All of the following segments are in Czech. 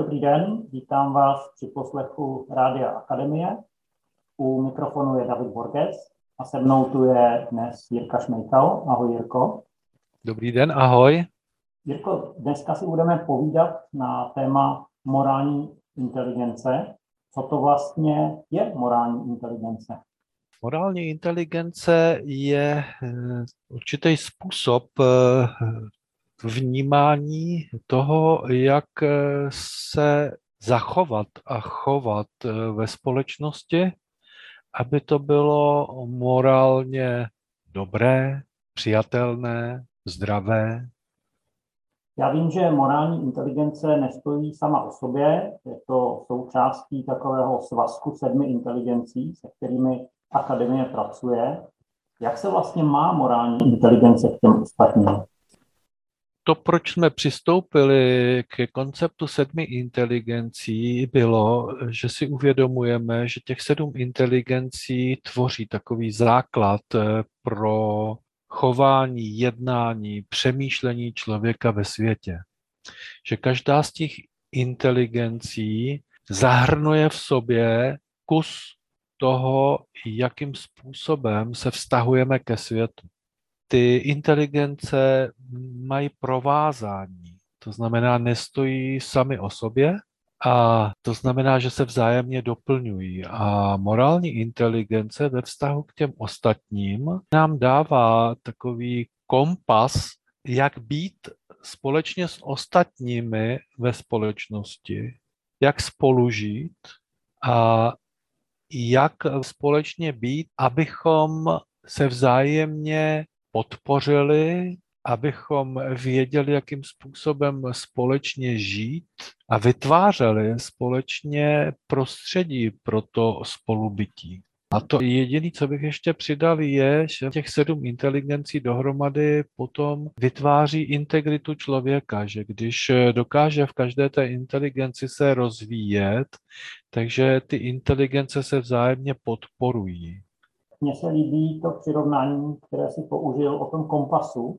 Dobrý den, vítám vás při poslechu Rádia Akademie. U mikrofonu je David Borges a se mnou tu je dnes Jirka Šmejkal. Ahoj Jirko. Dobrý den, ahoj. Jirko, dneska si budeme povídat na téma morální inteligence. Co to vlastně je morální inteligence? Morální inteligence je eh, určitý způsob eh, vnímání toho, jak eh, se zachovat a chovat ve společnosti, aby to bylo morálně dobré, přijatelné, zdravé. Já vím, že morální inteligence nestojí sama o sobě, je to součástí takového svazku sedmi inteligencí, se kterými akademie pracuje. Jak se vlastně má morální inteligence k těm ostatním? To, proč jsme přistoupili k konceptu sedmi inteligencí, bylo, že si uvědomujeme, že těch sedm inteligencí tvoří takový základ eh, pro chování, jednání, přemýšlení člověka ve světě. Že každá z těch inteligencí zahrnuje v sobě kus toho, jakým způsobem se vztahujeme ke světu. Ty inteligence mají provázání, to znamená, nestojí sami o sobě, a to znamená, že se vzájemně doplňují. A morální inteligence ve vztahu k těm ostatním nám dává takový kompas, jak být společně s ostatními ve společnosti, jak spolužít a jak společně být, abychom se vzájemně podpořili, abychom věděli, jakým způsobem společně žít a vytvářeli společně prostředí pro to spolubytí. A to jediné, co bych ještě přidal, je, že těch sedm inteligencí dohromady potom vytváří integritu člověka, že když dokáže v každé té inteligenci se rozvíjet, takže ty inteligence se vzájemně podporují. Mně se líbí to přirovnání, které si použil o tom kompasu,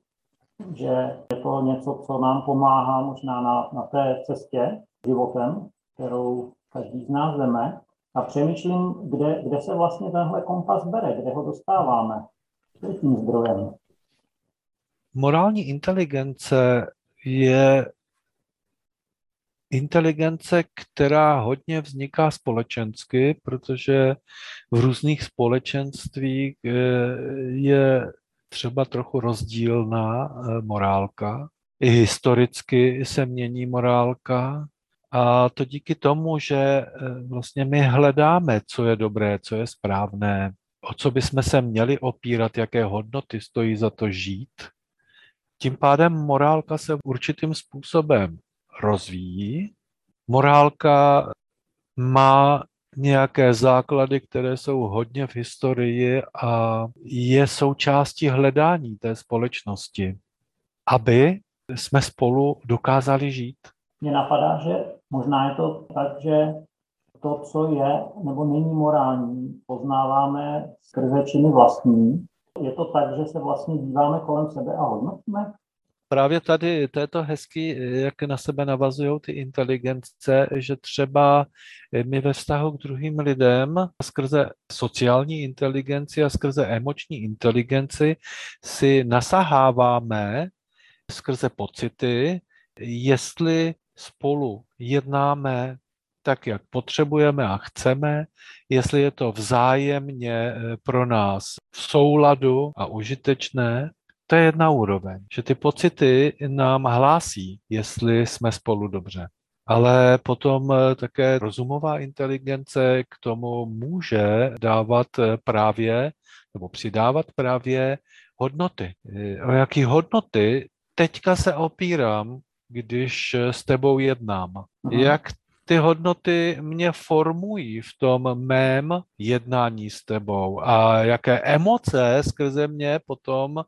že je to něco, co nám pomáhá možná na, na té cestě životem, kterou každý z nás jdeme. A přemýšlím, kde, kde se vlastně tenhle kompas bere, kde ho dostáváme, tím zdrojem. Morální inteligence je inteligence, která hodně vzniká společensky, protože v různých společenstvích eh, je třeba trochu rozdílná eh, morálka. I historicky se mění morálka. A to díky tomu, že eh, vlastně my hledáme, co je dobré, co je správné, o co bychom se měli opírat, jaké hodnoty stojí za to žít. Tím pádem morálka se určitým způsobem rozvíjí. Morálka má nějaké základy, které jsou hodně v historii a je součástí hledání té společnosti, aby jsme spolu dokázali žít. Mně napadá, že možná je to tak, že to, co je nebo není morální, poznáváme skrze činy vlastní. Je to tak, že se vlastně díváme kolem sebe a hodnotíme? Právě tady to je to hezký, jak na sebe navazují ty inteligence, že třeba my ve vztahu k druhým lidem skrze sociální inteligenci a skrze emoční inteligenci si nasaháváme skrze pocity, jestli spolu jednáme tak, jak potřebujeme a chceme, jestli je to vzájemně pro nás v souladu a užitečné, to je jedna úroveň, že ty pocity nám hlásí, jestli jsme spolu dobře. Ale potom eh, také rozumová inteligence k tomu může dávat eh, právě nebo přidávat právě hodnoty. Eh, o jaký hodnoty teďka se opírám, když s tebou jednám? Mhm. Jak ty hodnoty mě formují v tom mém jednání s tebou a jaké emoce skrze mě potom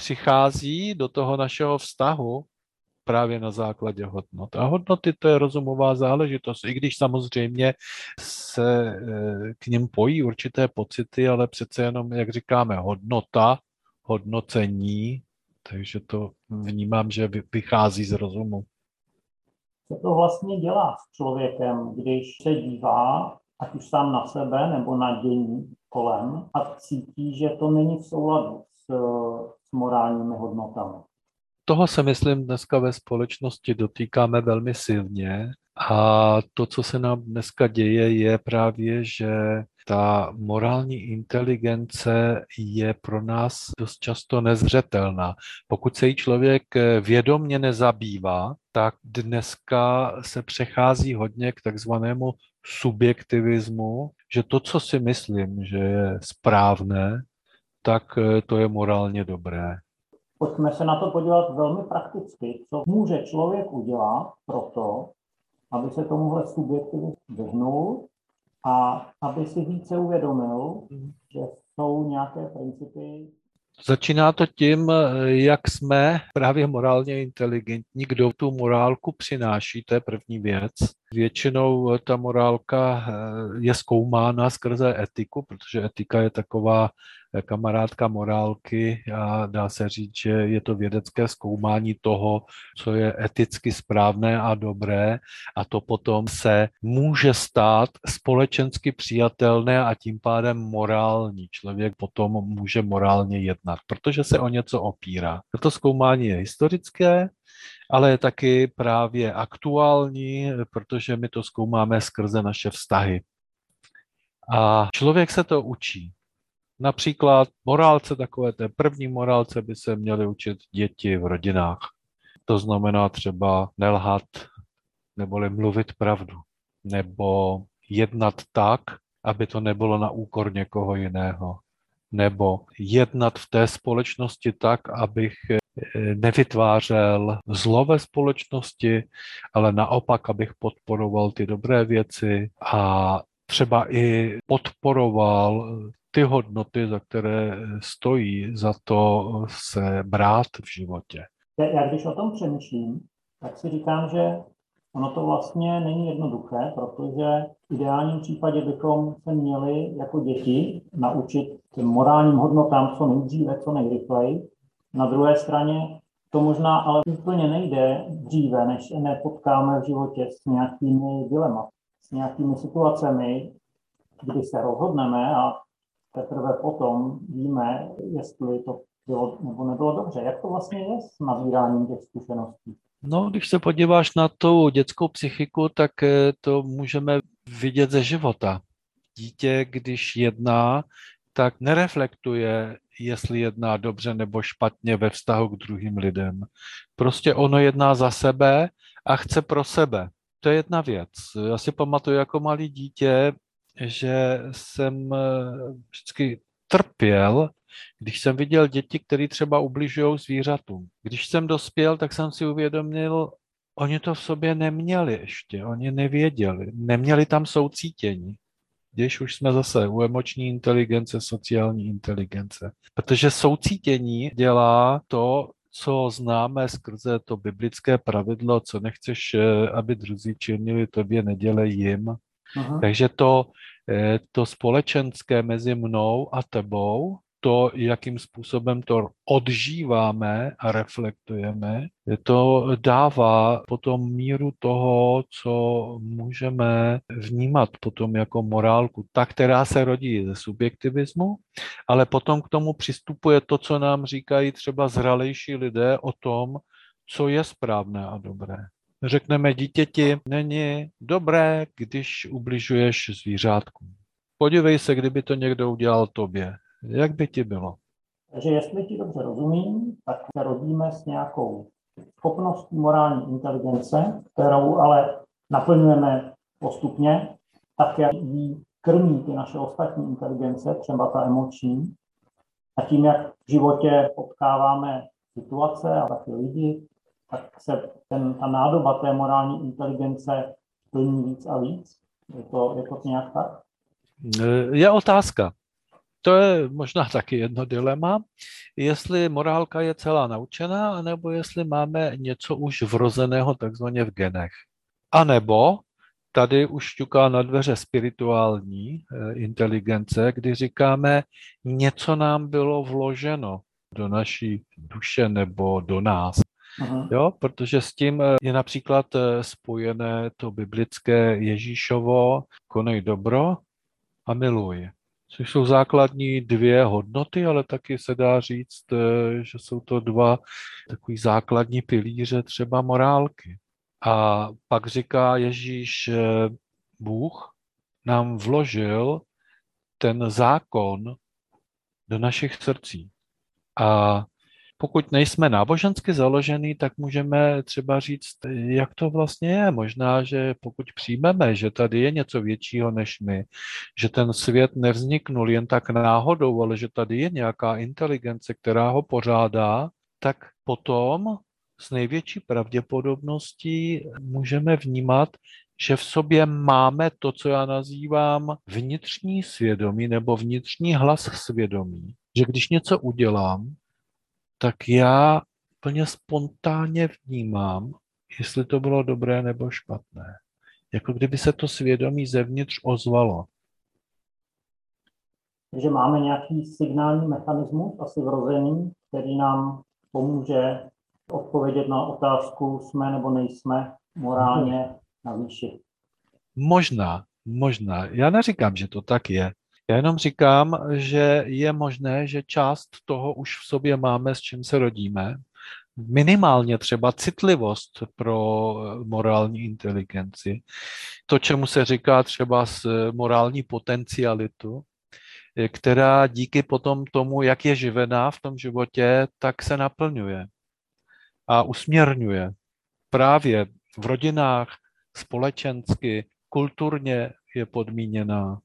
přichází do toho našeho vztahu právě na základě hodnot. A hodnoty to je rozumová záležitost, i když samozřejmě se eh, k ním pojí určité pocity, ale přece jenom, jak říkáme, hodnota, hodnocení, takže to vnímám, že vychází z rozumu. co to vlastně dělá s člověkem, když se dívá, ať už sám na sebe nebo na dění kolem a cítí, že to není v souladu s, s morálními hodnotami. Toho se myslím dneska ve společnosti dotýkáme velmi silně a to, co se nám dneska děje, je právě, že ta morální inteligence je pro nás dost často nezřetelná. Pokud se jí člověk vědomně nezabývá, tak dneska se přechází hodně k takzvanému subjektivismu, že to, co si myslím, že je správné, tak to je morálně dobré. Pojďme se na to podívat velmi prakticky. Co může člověk udělat pro to, aby se tomuhle subjektivismu vyhnul a aby si více uvědomil, že jsou nějaké principy. Začíná to tím, jak jsme právě morálně inteligentní, kdo tu morálku přináší, to je první věc. Většinou ta morálka je zkoumána skrze etiku, protože etika je taková kamarádka morálky a dá se říct, že je to vědecké zkoumání toho, co je eticky správné a dobré a to potom se může stát společensky přijatelné a tím pádem morální. Člověk potom může morálně jednat, protože se o něco opírá. To zkoumání je historické, ale je taky právě aktuální, protože my to zkoumáme skrze naše vztahy. A člověk se to učí. Například morálce, takové té první morálce by se měly učit děti v rodinách. To znamená třeba nelhat, neboli mluvit pravdu, nebo jednat tak, aby to nebylo na úkor někoho jiného, nebo jednat v té společnosti tak, abych nevytvářel zlo ve společnosti, ale naopak, abych podporoval ty dobré věci a třeba i podporoval ty hodnoty, za které stojí za to se brát v životě. Já když o tom přemýšlím, tak si říkám, že ono to vlastně není jednoduché, protože v ideálním případě bychom se měli jako děti naučit morálním hodnotám co nejdříve, co nejrychleji. Na druhé straně to možná ale úplně nejde dříve, než se nepotkáme v životě s nějakými dilematy, s nějakými situacemi, kdy se rozhodneme a teprve potom víme, jestli to bylo nebo nebylo dobře. Jak to vlastně je s nabíráním těch zkušeností? No, když se podíváš na tu dětskou psychiku, tak eh, to můžeme vidět ze života. Dítě, když jedná, tak nereflektuje, jestli jedná dobře nebo špatně ve vztahu k druhým lidem. Prostě ono jedná za sebe a chce pro sebe. To je jedna věc. Já si pamatuju jako malý dítě, že jsem eh, vždycky trpěl, když jsem viděl děti, které třeba ubližují zvířatům. Když jsem dospěl, tak jsem si uvědomil, oni to v sobě neměli ještě, oni nevěděli, neměli tam soucítění. Když už jsme zase u emoční inteligence, sociální inteligence. Protože soucítění dělá to, co známe skrze to biblické pravidlo, co nechceš, eh, aby druzí činili tobě, nedělej jim. Aha. Takže to, eh, to společenské mezi mnou a tebou, to, jakým způsobem to odžíváme a reflektujeme, to dává potom míru toho, co můžeme vnímat potom jako morálku, ta, která se rodí ze subjektivismu, ale potom k tomu přistupuje to, co nám říkají třeba zralejší lidé o tom, co je správné a dobré. Řekneme dítěti, není dobré, když ubližuješ zvířátku. Podívej se, kdyby to někdo udělal tobě. Jak by ti bylo? Takže jestli ti dobře rozumím, tak se rodíme s nějakou schopností morální inteligence, kterou ale naplňujeme postupně, tak jak jí krmí ty naše ostatní inteligence, třeba ta emoční. A tím, jak v životě potkáváme situace a taky lidi, tak se ten, ta nádoba té morální inteligence plní víc a víc? Je to, je to nějak tak? Je otázka. To je možná taky jedno dilema, jestli morálka je celá naučená, anebo jestli máme něco už vrozeného takzvaně v genech. A nebo tady už šťuká na dveře spirituální eh, inteligence, kdy říkáme, něco nám bylo vloženo do naší duše nebo do nás. Uh-huh. Jo, protože s tím je například spojené to biblické Ježíšovo konej dobro a miluj což jsou základní dvě hodnoty, ale taky se dá říct, eh, že jsou to dva takový základní pilíře třeba morálky. A pak říká Ježíš, eh, Bůh nám vložil ten zákon do našich srdcí. A pokud nejsme nábožensky založený, tak můžeme třeba říct, jak to vlastně je. Možná, že pokud přijmeme, že tady je něco většího než my, že ten svět nevzniknul jen tak náhodou, ale že tady je nějaká inteligence, která ho pořádá, tak potom s největší pravděpodobností můžeme vnímat, že v sobě máme to, co já nazývám vnitřní svědomí nebo vnitřní hlas svědomí. Že když něco udělám, tak já plně spontánně vnímám, jestli to bylo dobré nebo špatné. Jako kdyby se to svědomí zevnitř ozvalo. Takže máme nějaký signální mechanismus, asi vrozený, který nám pomůže odpovědět na otázku, jsme nebo nejsme morálně na výši. Možná, možná. Já neříkám, že to tak je. Já jenom říkám, že je možné, že část toho už v sobě máme, s čím se rodíme. Minimálně třeba citlivost pro morální inteligenci. To, čemu se říká třeba s morální potencialitu, která díky potom tomu, jak je živená v tom životě, tak se naplňuje a usměrňuje. Právě v rodinách, společensky, kulturně je podmíněná.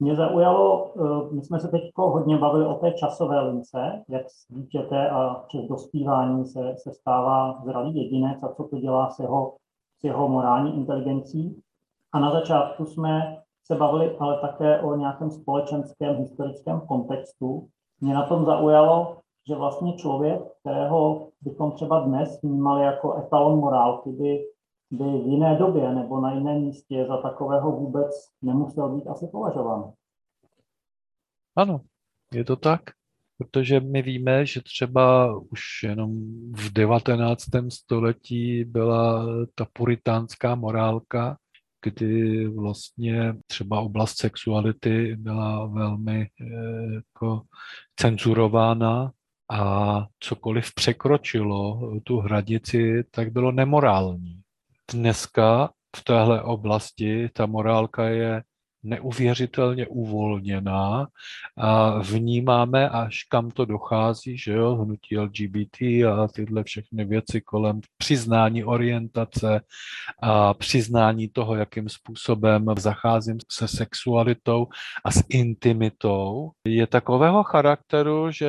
Mě zaujalo, eh, my jsme se teď hodně bavili o té časové lince, jak dítěte a přes dospívání se, se stává zralý jedinec a co to dělá s jeho, s jeho morální inteligencí. A na začátku jsme se bavili ale také o nějakém společenském historickém kontextu. Mě na tom zaujalo, že vlastně člověk, kterého bychom třeba dnes vnímali jako etalon morálky, by, by v jiné době nebo na jiném místě za takového vůbec nemusel být asi považován. Ano, je to tak, protože my víme, že třeba už jenom v 19. století byla ta puritánská morálka, kdy vlastně třeba oblast sexuality byla velmi eh, jako cenzurována a cokoliv překročilo tu hranici, tak bylo nemorální. Dneska v téhle oblasti ta morálka je neuvěřitelně uvolněná a vnímáme, až kam to dochází, že jo, hnutí LGBT a tyhle všechny věci kolem přiznání orientace a přiznání toho, jakým způsobem zacházím se sexualitou a s intimitou, je takového charakteru, že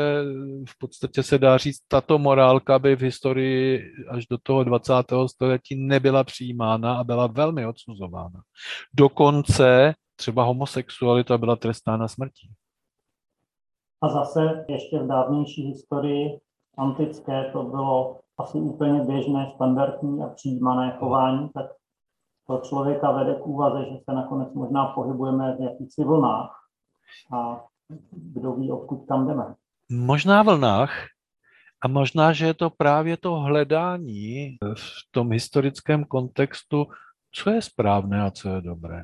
v podstatě se dá říct, tato morálka by v historii až do toho 20. století nebyla přijímána a byla velmi odsuzována. Dokonce třeba homosexualita byla trestána smrtí. A zase ještě v dávnější historii antické to bylo asi úplně běžné, standardní a přijímané chování, tak to člověka vede k úvaze, že se nakonec možná pohybujeme v jakýchsi vlnách a kdo ví, odkud tam jdeme. Možná vlnách a možná, že je to právě to hledání v tom historickém kontextu, co je správné a co je dobré.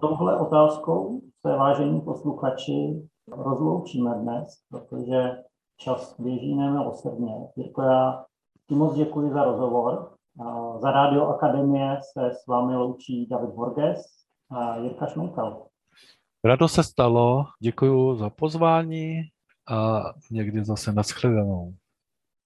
Touhle otázkou se vážení posluchači rozloučíme dnes, protože čas běží nemilosrdně. Jirko, já ti moc děkuji za rozhovor. Za Rádio Akademie se s vámi loučí David Borges a Jirka Šmejkal. Rado se stalo, děkuji za pozvání a někdy zase nashledanou.